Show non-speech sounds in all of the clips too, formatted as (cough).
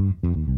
Mm-hmm.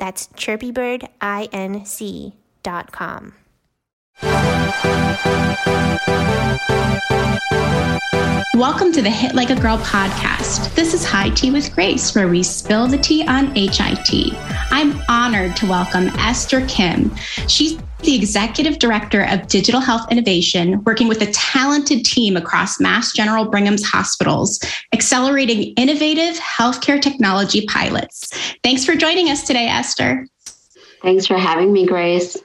That's chirpybirdinc.com. Welcome to the Hit Like a Girl podcast. This is High Tea with Grace, where we spill the tea on HIT. I'm honored to welcome Esther Kim. She's the Executive Director of Digital Health Innovation, working with a talented team across Mass General Brigham's hospitals, accelerating innovative healthcare technology pilots. Thanks for joining us today, Esther. Thanks for having me, Grace.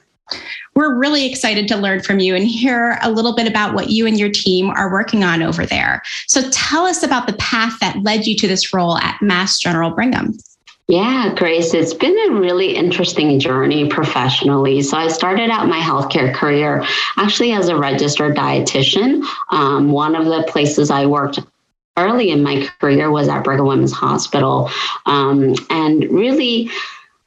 We're really excited to learn from you and hear a little bit about what you and your team are working on over there. So tell us about the path that led you to this role at Mass General Brigham. Yeah, Grace, it's been a really interesting journey professionally. So, I started out my healthcare career actually as a registered dietitian. Um, one of the places I worked early in my career was at Brigham Women's Hospital. Um, and really,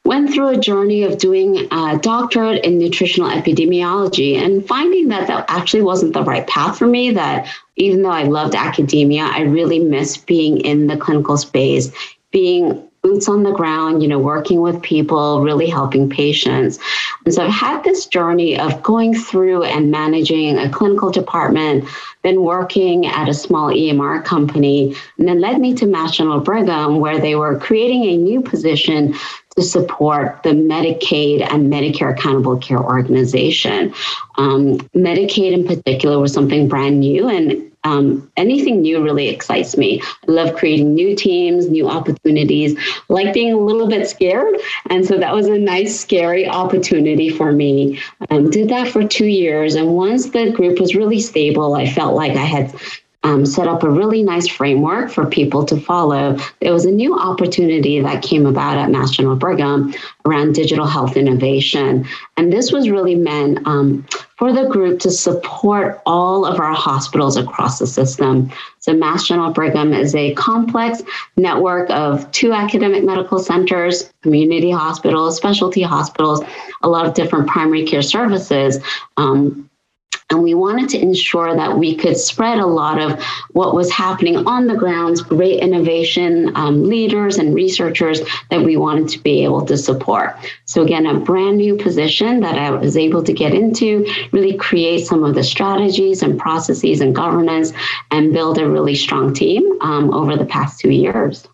went through a journey of doing a doctorate in nutritional epidemiology and finding that that actually wasn't the right path for me that even though i loved academia i really missed being in the clinical space being boots on the ground, you know, working with people, really helping patients. And so I've had this journey of going through and managing a clinical department, then working at a small EMR company, and then led me to General Brigham, where they were creating a new position to support the Medicaid and Medicare Accountable Care Organization. Um, Medicaid, in particular, was something brand new, and um, anything new really excites me. I love creating new teams, new opportunities, like being a little bit scared. And so that was a nice, scary opportunity for me. Um, did that for two years. And once the group was really stable, I felt like I had um, set up a really nice framework for people to follow. There was a new opportunity that came about at Mass General Brigham around digital health innovation. And this was really meant um, for the group to support all of our hospitals across the system. So, Mass General Brigham is a complex network of two academic medical centers, community hospitals, specialty hospitals, a lot of different primary care services. Um, and we wanted to ensure that we could spread a lot of what was happening on the grounds, great innovation um, leaders and researchers that we wanted to be able to support. So, again, a brand new position that I was able to get into, really create some of the strategies and processes and governance, and build a really strong team um, over the past two years.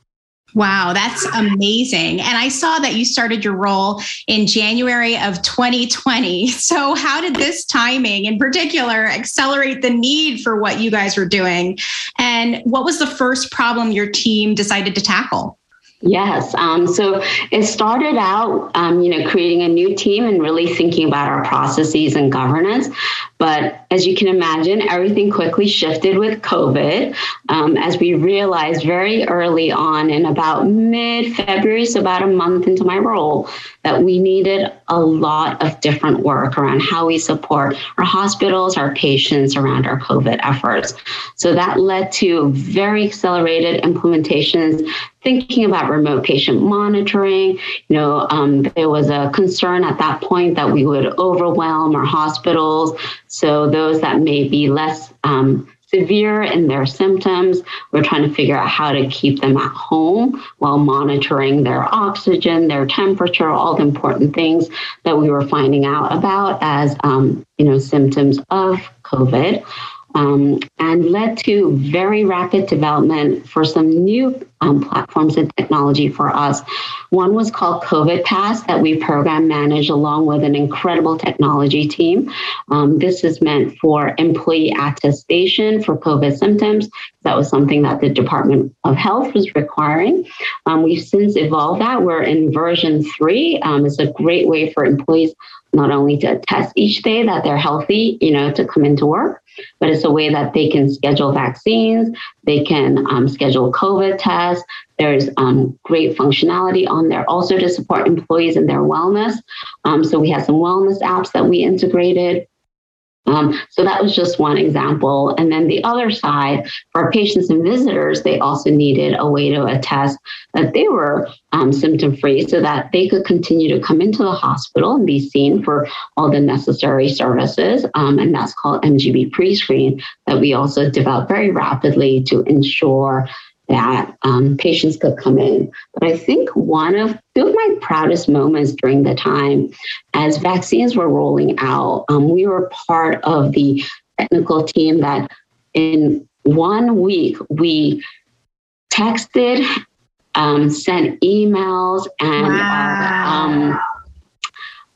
Wow, that's amazing. And I saw that you started your role in January of 2020. (laughs) So, how did this timing in particular accelerate the need for what you guys were doing? And what was the first problem your team decided to tackle? Yes. Um, so it started out, um, you know, creating a new team and really thinking about our processes and governance. But as you can imagine, everything quickly shifted with COVID um, as we realized very early on in about mid February, so about a month into my role, that we needed a lot of different work around how we support our hospitals, our patients around our COVID efforts. So that led to very accelerated implementations thinking about remote patient monitoring. You know, um, there was a concern at that point that we would overwhelm our hospitals. So those that may be less um, severe in their symptoms, we're trying to figure out how to keep them at home while monitoring their oxygen, their temperature, all the important things that we were finding out about as um, you know symptoms of COVID um, and led to very rapid development for some new um, platforms and technology for us. One was called COVID Pass that we program manage along with an incredible technology team. Um, this is meant for employee attestation for COVID symptoms. That was something that the Department of Health was requiring. Um, we've since evolved that. We're in version three. Um, it's a great way for employees not only to attest each day that they're healthy, you know, to come into work, but it's a way that they can schedule vaccines, they can um, schedule COVID tests. There's um, great functionality on there also to support employees in their wellness. Um, so we have some wellness apps that we integrated. Um, so that was just one example. And then the other side, for patients and visitors, they also needed a way to attest that they were um, symptom free so that they could continue to come into the hospital and be seen for all the necessary services. Um, and that's called MGB pre screen that we also developed very rapidly to ensure that um, patients could come in. But I think one of two of my proudest moments during the time as vaccines were rolling out, um, we were part of the technical team that in one week we texted, um, sent emails, and wow. um,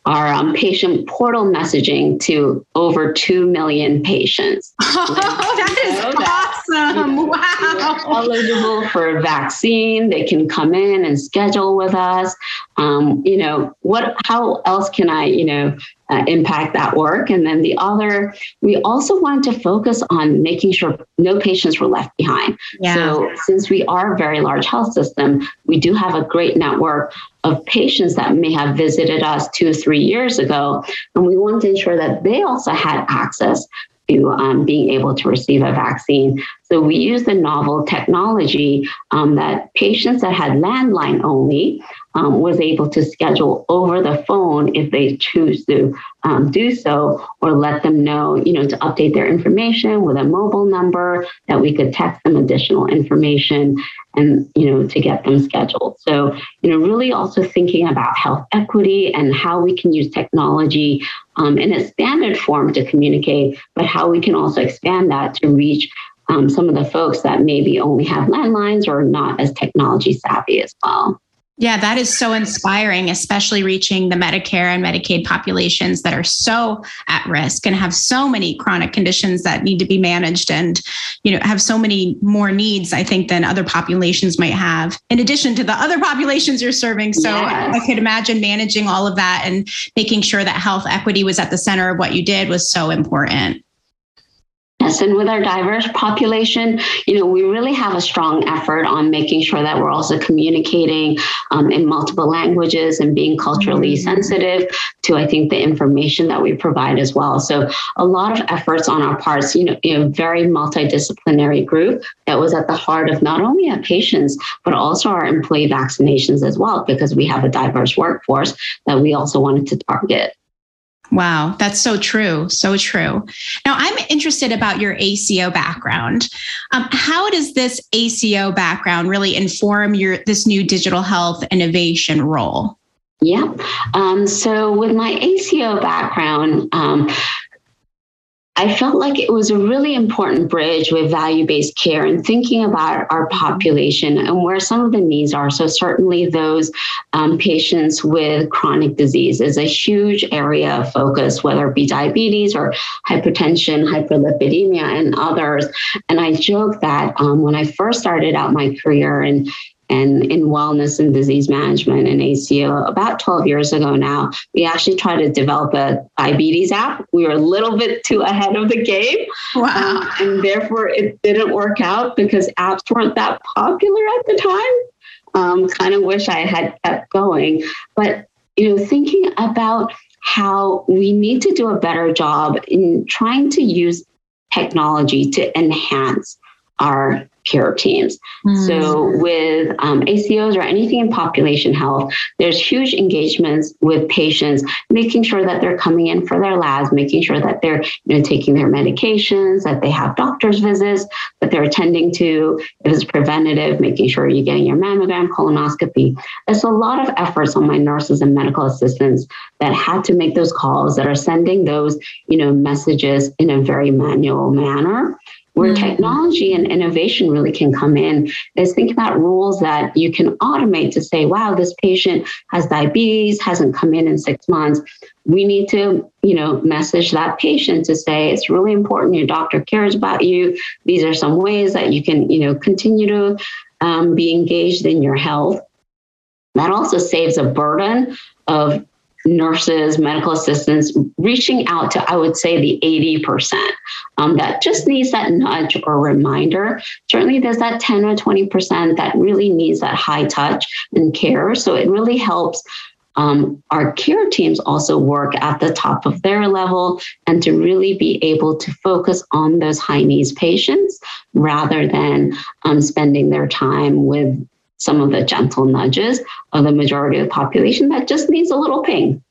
our um, patient portal messaging to over 2 million patients. Oh, (laughs) that is awesome. That, wow. Eligible for a vaccine. They can come in and schedule with us. Um, you know, what, how else can I, you know, uh, impact that work. And then the other, we also wanted to focus on making sure no patients were left behind. Yeah. So since we are a very large health system, we do have a great network of patients that may have visited us two or three years ago. And we wanted to ensure that they also had access to um, being able to receive a vaccine. So we used the novel technology um, that patients that had landline only um, was able to schedule over the phone if they choose to um, do so, or let them know, you know, to update their information with a mobile number that we could text them additional information and, you know, to get them scheduled. So, you know, really also thinking about health equity and how we can use technology um, in a standard form to communicate, but how we can also expand that to reach um, some of the folks that maybe only have landlines or not as technology savvy as well. Yeah, that is so inspiring, especially reaching the Medicare and Medicaid populations that are so at risk and have so many chronic conditions that need to be managed and, you know, have so many more needs, I think, than other populations might have, in addition to the other (laughs) populations you're serving. So yes. I could imagine managing all of that and making sure that health equity was at the center of what you did was so important. Yes, and with our diverse population, you know, we really have a strong effort on making sure that we're also communicating um, in multiple languages and being culturally mm-hmm. sensitive to, I think, the information that we provide as well. So a lot of efforts on our parts, you know, a very multidisciplinary group that was at the heart of not only our patients, but also our employee vaccinations as well, because we have a diverse workforce that we also wanted to target. Wow, that's so true. So true. Now, I'm interested about your ACO background. Um, how does this ACO background really inform your this new digital health innovation role? Yeah. Um, so, with my ACO background, um, I felt like it was a really important bridge with value based care and thinking about our population and where some of the needs are. So, certainly, those um, patients with chronic disease is a huge area of focus, whether it be diabetes or hypertension, hyperlipidemia, and others. And I joke that um, when I first started out my career in and in wellness and disease management and ACO about 12 years ago now, we actually tried to develop a diabetes app. We were a little bit too ahead of the game. Wow. Um, and therefore, it didn't work out because apps weren't that popular at the time. Um, kind of wish I had kept going. But, you know, thinking about how we need to do a better job in trying to use technology to enhance our care teams. Mm. So with um, ACOs or anything in population health, there's huge engagements with patients, making sure that they're coming in for their labs, making sure that they're you know taking their medications, that they have doctor's visits, that they're attending to if it's preventative, making sure you're getting your mammogram, colonoscopy. There's a lot of efforts on my nurses and medical assistants that had to make those calls, that are sending those you know messages in a very manual manner where mm-hmm. technology and innovation really can come in is think about rules that you can automate to say wow this patient has diabetes hasn't come in in six months. We need to you know message that patient to say it's really important your doctor cares about you. These are some ways that you can you know continue to um, be engaged in your health. That also saves a burden of nurses, medical assistants, reaching out to, I would say, the 80% um, that just needs that nudge or reminder. Certainly, there's that 10 or 20% that really needs that high touch and care. So it really helps. Um, our care teams also work at the top of their level and to really be able to focus on those high needs patients rather than um, spending their time with some of the gentle nudges of the majority of the population that just needs a little ping.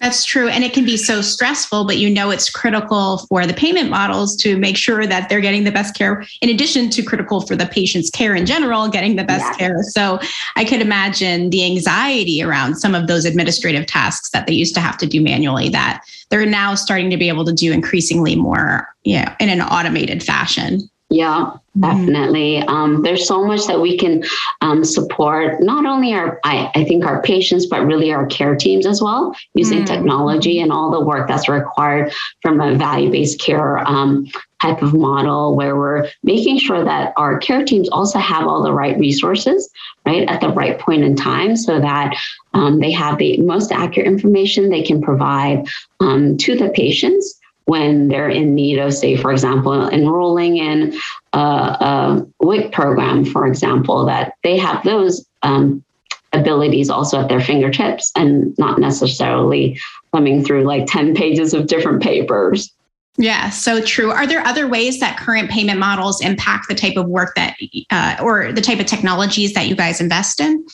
That's true. And it can be so stressful, but you know it's critical for the payment models to make sure that they're getting the best care, in addition to critical for the patient's care in general, getting the best yes. care. So I could imagine the anxiety around some of those administrative tasks that they used to have to do manually that they're now starting to be able to do increasingly more you know, in an automated fashion. Yeah, mm-hmm. definitely. Um, there's so much that we can um, support, not only our, I, I, think our patients, but really our care teams as well, using mm. technology and all the work that's required from a value based care um, type of model where we're making sure that our care teams also have all the right resources, right, at the right point in time so that um, they have the most accurate information they can provide um, to the patients when they're in need of, say, for example, enrolling in a, a WIC program, for example, that they have those um, abilities also at their fingertips and not necessarily coming through like 10 (laughs) pages of different papers. Yeah, so true. Are there other ways that current payment models impact the type of work that, uh, or the type of technologies that you guys invest in?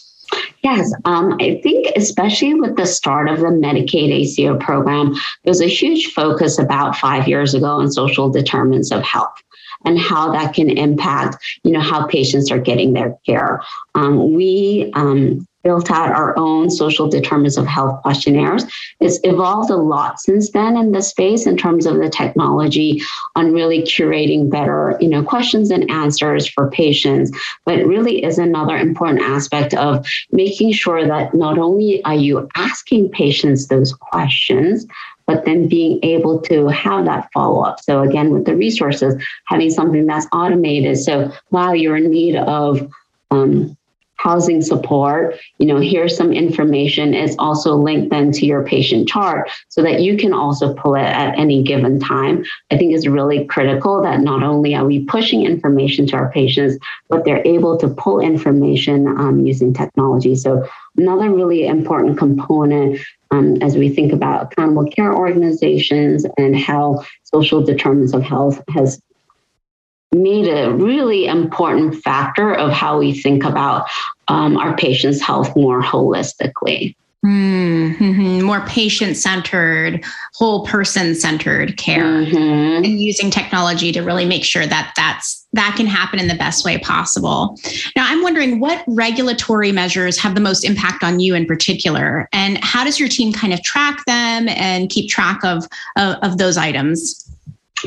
Yes, um, I think especially with the start of the Medicaid ACO program, there's a huge focus about five years ago on social determinants of health and how that can impact, you know, how patients are getting their care. Um, we um, built out our own social determinants of health questionnaires. It's evolved a lot since then in the space in terms of the technology on really curating better, you know, questions and answers for patients. But it really is another important aspect of making sure that not only are you asking patients those questions, but then being able to have that follow up. So again, with the resources, having something that's automated. So while you're in need of um, housing support, you know, here's some information. It's also linked then to your patient chart so that you can also pull it at any given time. I think it's really critical that not only are we pushing information to our patients, but they're able to pull information um, using technology. So another really important component um, as we think about accountable care organizations and how social determinants of health has made a really important factor of how we think about um, our patients' health more holistically. Mm-hmm. More patient centered, whole person centered care, mm-hmm. and using technology to really make sure that that's that can happen in the best way possible. Now, I'm wondering what regulatory measures have the most impact on you in particular, and how does your team kind of track them and keep track of of, of those items?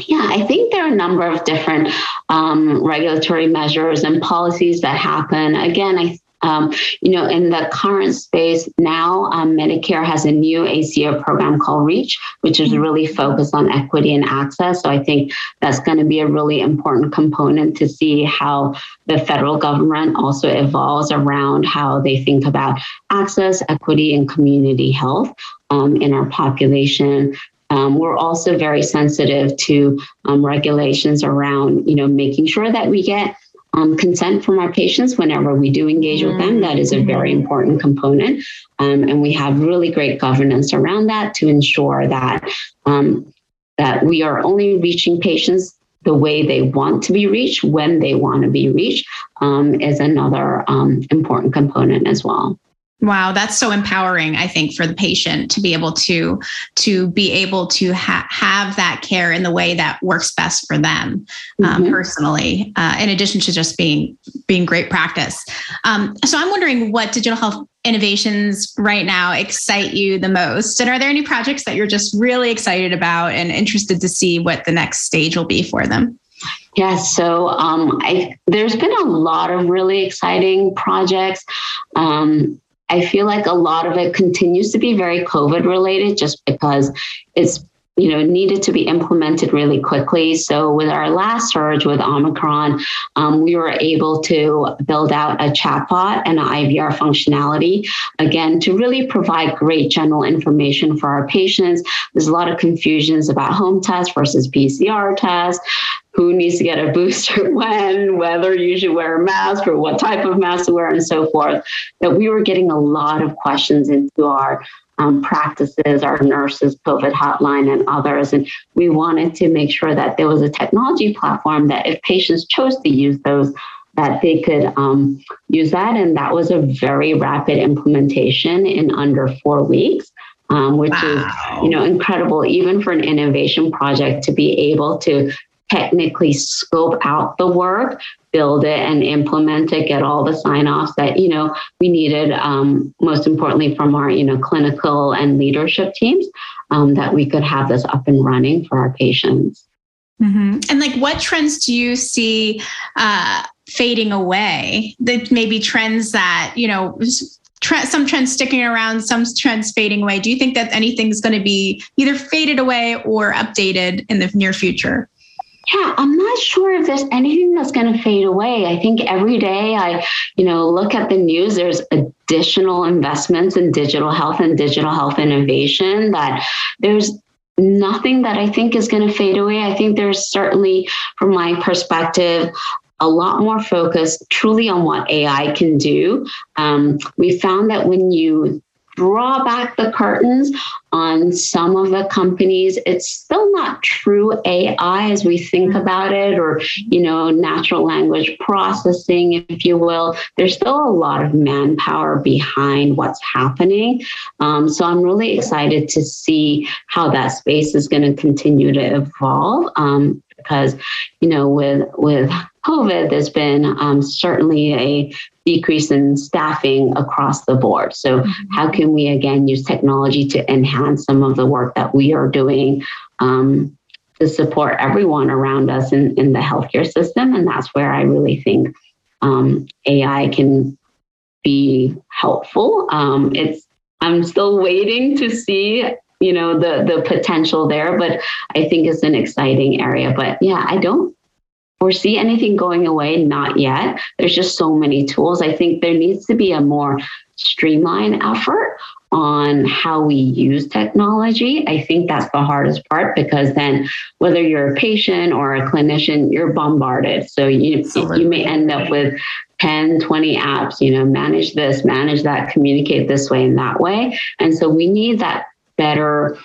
Yeah, I think there are a number of different um, regulatory measures and policies that happen. Again, I um, you know, in the current space now, um, Medicare has a new ACO program called REACH, which is really focused on equity and access. So I think that's going to be a really important component to see how the federal government also evolves around how they think about access, equity, and community health um, in our population. Um, we're also very sensitive to um, regulations around, you know, making sure that we get um, consent from our patients whenever we do engage with them. That is a very important component. Um, and we have really great governance around that to ensure that um, that we are only reaching patients the way they want to be reached when they want to be reached um, is another um, important component as well. Wow, that's so empowering, I think, for the patient to be able to to be able to ha- have that care in the way that works best for them um, mm-hmm. personally, uh, in addition to just being being great practice. Um, so I'm wondering what digital health innovations right now excite you the most, and are there any projects that you're just really excited about and interested to see what the next stage will be for them? Yeah, so um, I, there's been a lot of really exciting projects. Um, I feel like a lot of it continues to be very COVID related just because it's you know needed to be implemented really quickly. So with our last surge with omicron um, we were able to build out a chatbot and an ivr functionality again to really provide great general information for our patients. There's a lot of confusions about home test versus pcr test. Who needs to get a (laughs) booster when, whether you should wear a mask or what type of mask to wear, and so forth. That we were getting a lot of questions into our um, practices, our nurses, COVID hotline, and others. And we wanted to make sure that there was a technology platform that if patients chose to use those, that they could um, use that. And that was a very rapid implementation in under four weeks. Um, which wow. is you know incredible even for an innovation project to be able to technically scope out the work, build it and implement it, get all the sign offs that, you know, we needed, um, most importantly from our, you know, clinical and leadership teams, um, that we could have this up and running for our patients. Mm-hmm. And like, what trends do you see uh, fading away? That maybe trends that, you know, some trends sticking around, some trends fading away. Do you think that anything's going to be either faded away or updated in the near future? Yeah, I'm not sure if there's anything that's going to fade away. I think every day I, you know, look at the news, there's additional investments in digital health and digital health innovation that there's nothing that I think is going to fade away. I think there's certainly, from my perspective, a lot more focus truly on what AI can do. Um, we found that when you draw back the curtains on some of the companies. It's still not true ai as we think mm-hmm. about it or you know natural language processing if you will. There's still a lot of manpower behind what's happening. Um, so i'm really excited to see how that space is going to continue to evolve um, because you know with with covid there's been um, certainly a decrease in staffing across the board. So, mm-hmm. how can we again use technology to enhance some of the work that we are doing um, to support everyone around us in, in the healthcare system? And that's where I really think um, AI can be helpful. Um, it's I'm still waiting to see you know the the potential there but i think it's an exciting area but yeah i don't foresee anything going away, not yet. There's just so many tools. I think there needs to be a more streamlined effort on how we use technology. I think that's the hardest part because then whether you're a patient or a clinician, you're bombarded. So you Absolutely. you may end up with 10, 20 apps, you know, manage this, manage that, communicate this way and that way. And so we need that better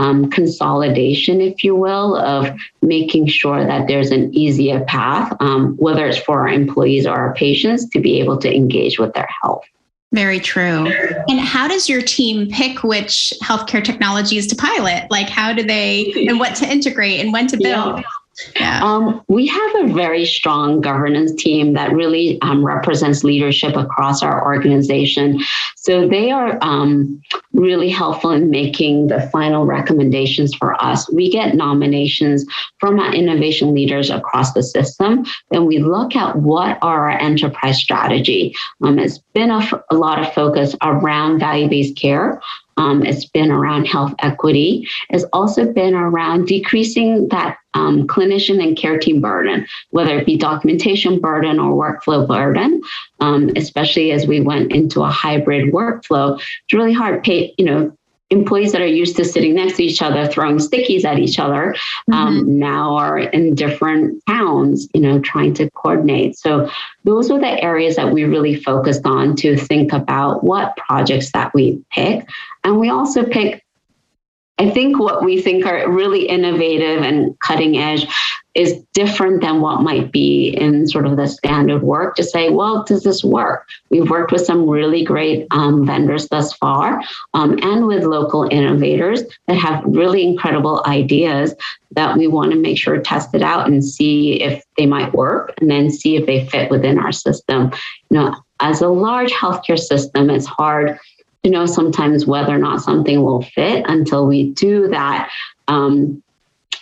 um, consolidation, if you will, of making sure that there's an easier path, um, whether it's for our employees or our patients, to be able to engage with their health. Very true. And how does your team pick which healthcare technologies to pilot? Like, how do they and what to integrate and when to build? Yeah. Yeah. Um, we have a very strong governance team that really um, represents leadership across our organization. So they are um, really helpful in making the final recommendations for us. We get nominations from our innovation leaders across the system. Then we look at what are our enterprise strategy. Um, it's been a, a lot of focus around value-based care. Um, it's been around health equity. It's also been around decreasing that um, clinician and care team burden, whether it be documentation burden or workflow burden. Um, especially as we went into a hybrid workflow, it's really hard. Pay, you know, employees that are used to sitting next to each other, throwing stickies at each other, um, mm-hmm. now are in different towns, you know, trying to coordinate. So those were the areas that we really focused on to think about what projects that we pick. And we also pick I think what we think are really innovative and cutting edge is different than what might be in sort of the standard work to say, well, does this work? We've worked with some really great um, vendors thus far um, and with local innovators that have really incredible ideas that we want to make sure test it out and see if they might work and then see if they fit within our system. You know, as a large healthcare system, it's hard to know sometimes whether or not something will fit until we do that um,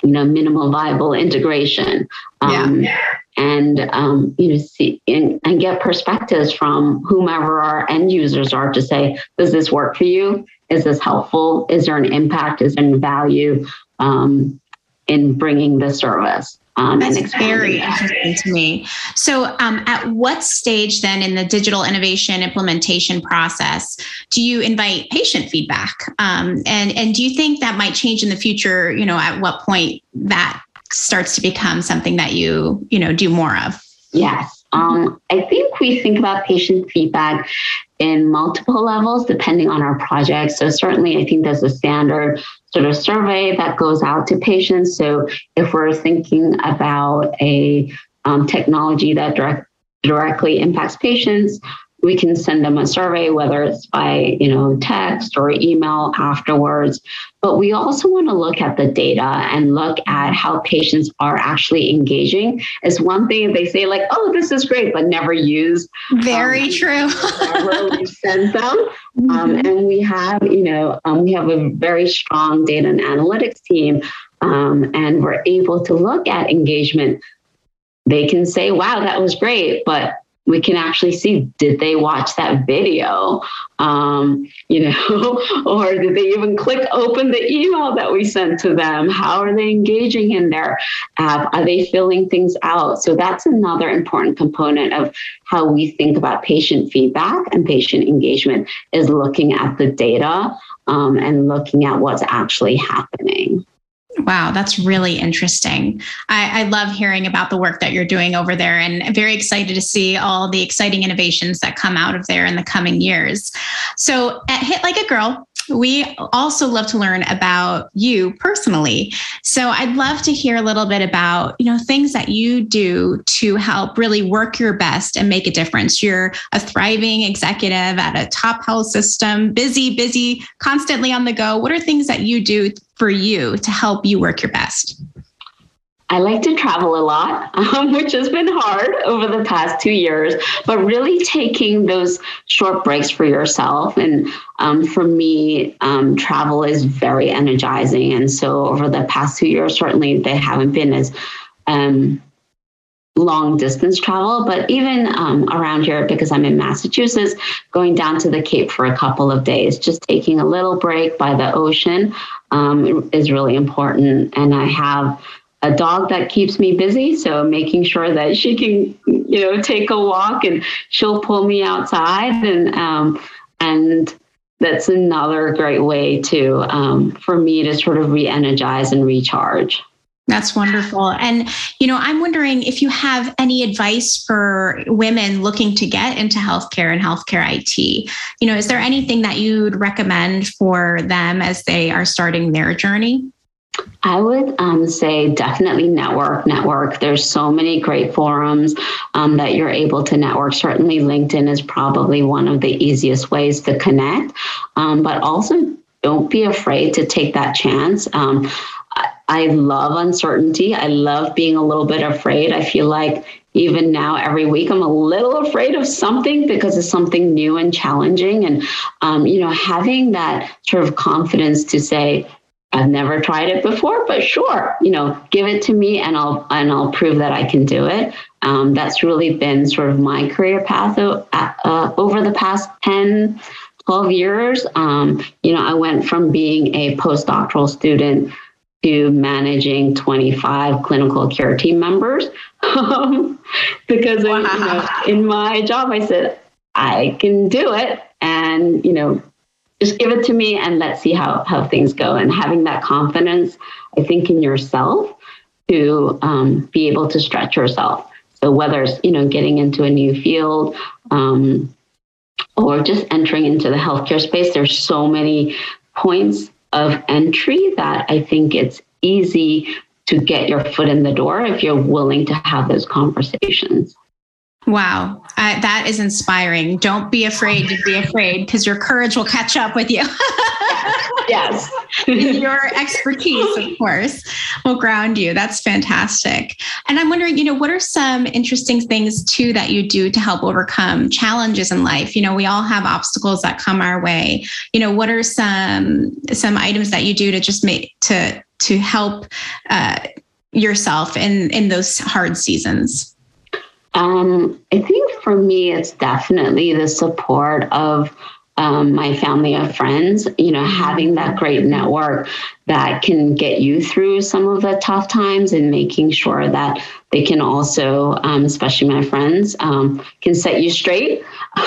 you know minimal viable integration. Um, yeah. and um, you know see and, and get perspectives from whomever our end users are to say does this work for you? Is this helpful? Is there an impact? Is there value um, in bringing the service um, That's very interesting to me. So, um, at what stage then in the digital innovation implementation process do you invite patient feedback? Um, and and do you think that might change in the future? You know, at what point that starts to become something that you you know do more of? Yes. Um, I think we think about patient feedback in multiple levels depending on our project. So, certainly, I think there's a standard sort of survey that goes out to patients. So, if we're thinking about a um, technology that direct, directly impacts patients, we can send them a survey, whether it's by you know text or email afterwards. But we also want to look at the data and look at how patients are actually engaging. It's one thing they say like, "Oh, this is great," but never use. Very um, true. we (laughs) send them, mm-hmm. um, and we have you know um, we have a very strong data and analytics team, um, and we're able to look at engagement. They can say, "Wow, that was great," but we can actually see did they watch that video? Um, you know (laughs) or did they even click open the email that we sent to them? How are they engaging in their app? Are they filling things out? So that's another important component of how we think about patient feedback and patient engagement is looking at the data um, and looking at what's actually happening Wow, that's really interesting. I, I, love hearing about the work that you're doing over there and very excited to see all the exciting innovations that come out of there in the coming years. So at Hit Like a Girl, we also love to learn about you personally. So I'd love to hear a little bit about, you know, things that you do to help really work your best and make a difference. You're a thriving executive at a top health system, busy, busy, constantly on the go. What are things that you do for you to help you work your best? I like to travel a lot, (laughs) um, which has been hard over the past two years, but really taking those short breaks for yourself. And um, for me, um, travel is very energizing. And so over the past two years, certainly they haven't been as um, long distance travel, but even um, around here, because I'm in Massachusetts, going down to the Cape for a couple of days, just taking a little break by the ocean um, is really important. And I have a dog that keeps me busy. So making sure that she can, you know, take a walk and she'll pull me outside and um, and that's another great way to um, for me to sort of re-energize and recharge. That's wonderful. And, you know, I'm wondering if you have any advice for women looking to get into healthcare and healthcare IT. You know, is there anything that you'd recommend for them as they are starting their journey? I would um, say definitely network, network. There's so many great forums um, that you're able to network. Certainly, LinkedIn is probably one of the easiest ways to connect, um, but also don't be afraid to take that chance. Um, I love uncertainty. I love being a little bit afraid. I feel like even now, every week, I'm a little afraid of something because it's something new and challenging. And, um, you know, having that sort of confidence to say, I've never tried it before, but sure, you know, give it to me and I'll and I'll prove that I can do it. Um, that's really been sort of my career path uh, over the past 10, 12 years. Um, you know, I went from being a postdoctoral student to managing 25 clinical care team members. Um, because wow. I, you know, in my job I said I can do it and you know just give it to me and let's see how how things go. And having that confidence I think in yourself to um, be able to stretch yourself. So whether it's you know getting into a new field um, or just entering into the healthcare space there's so many points of entry that I think it's easy to get your foot in the door if you're willing to have those conversations. Wow, uh, that is inspiring. Don't be afraid to be afraid because your courage will catch up with you. (laughs) yes. your expertise, of course, will ground you. That's fantastic. And I'm wondering, you know, what are some interesting things too that you do to help overcome challenges in life? You know, we all have obstacles that come our way. You know, what are some some items that you do to just make to to help uh, yourself in in those hard seasons? Um, I think for me, it's definitely the support of um, my family of friends, you know, having that great network that can get you through some of the tough times and making sure that they can also, um, especially my friends, um, can set you straight. (laughs)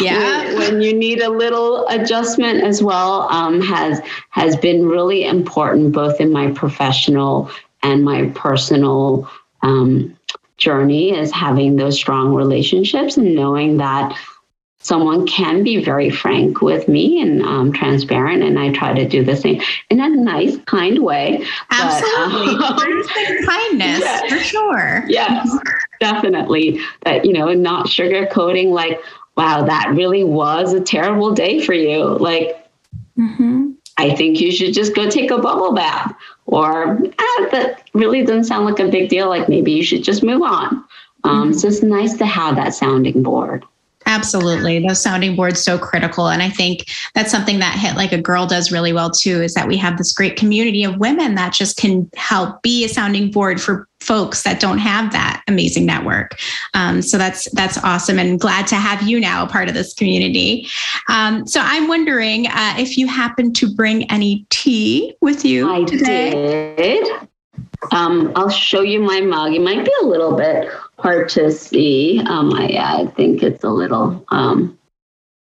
yeah. when, when, you need a little adjustment as well, um, has has been really important both in my professional and my personal um, journey is having those strong relationships and knowing that someone can be very frank with me and um, transparent and i try to do the same in a nice kind way absolutely (laughs) but, um, kindness yes. for sure yes definitely that you know not sugarcoating like wow that really was a terrible day for you like mm-hmm. I think you should just go take a bubble bath or ah, that really doesn't sound like a big deal. Like maybe you should just move on. Um, mm-hmm. So it's nice to have that sounding board. Absolutely. Those sounding boards so critical. And I think that's something that Hit Like a Girl does really well too, is that we have this great community of women that just can help be a sounding board for folks that don't have that amazing network. Um, so that's that's awesome and glad to have you now a part of this community. Um, so I'm wondering uh, if you happen to bring any tea with you I today. did. Um, I'll show you my mug. It might be a little bit hard to see. Um, I, I think it's a little um,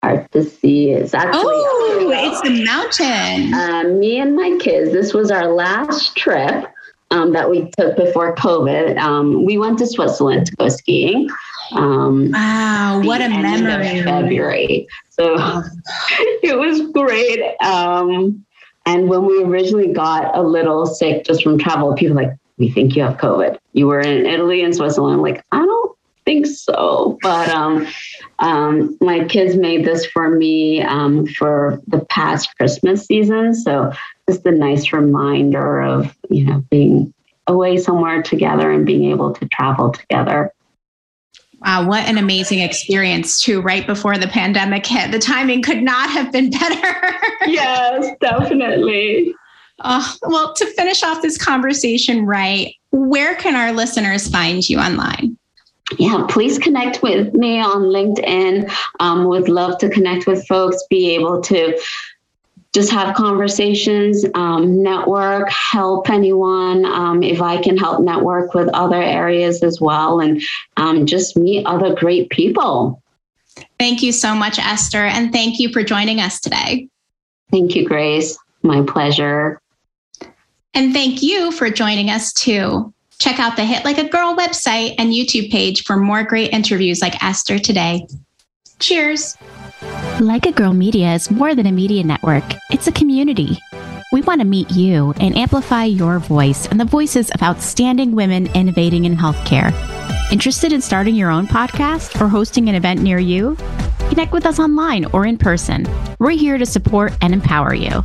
hard to see. It's actually oh, it's the mountain. Uh, me and my kids. This was our last trip um, that we took before COVID. Um, we went to Switzerland to go skiing. Um, wow, what a memory! February, so (laughs) it was great. Um, and when we originally got a little sick just from travel, people like, we think you have COVID. You were in Italy and Switzerland. I'm like, I don't think so. But um, um, my kids made this for me um, for the past Christmas season. So just a nice reminder of, you know, being away somewhere together and being able to travel together. Wow, what an amazing experience, too, right before the pandemic hit. The timing could not have been better. (laughs) yes, definitely. Uh, well, to finish off this conversation, right, where can our listeners find you online? Yeah, please connect with me on LinkedIn. Um, would love to connect with folks, be able to just have conversations, um, network, help anyone. Um, if I can help network with other areas as well, and um, just meet other great people. Thank you so much, Esther. And thank you for joining us today. Thank you, Grace. My pleasure. And thank you for joining us too. Check out the Hit Like a Girl website and YouTube page for more great interviews like Esther today. Cheers. Like a Girl Media is more than a media network, it's a community. We want to meet you and amplify your voice and the voices of outstanding women innovating in healthcare. Interested in starting your own podcast or hosting an event near you? Connect with us online or in person. We're here to support and empower you.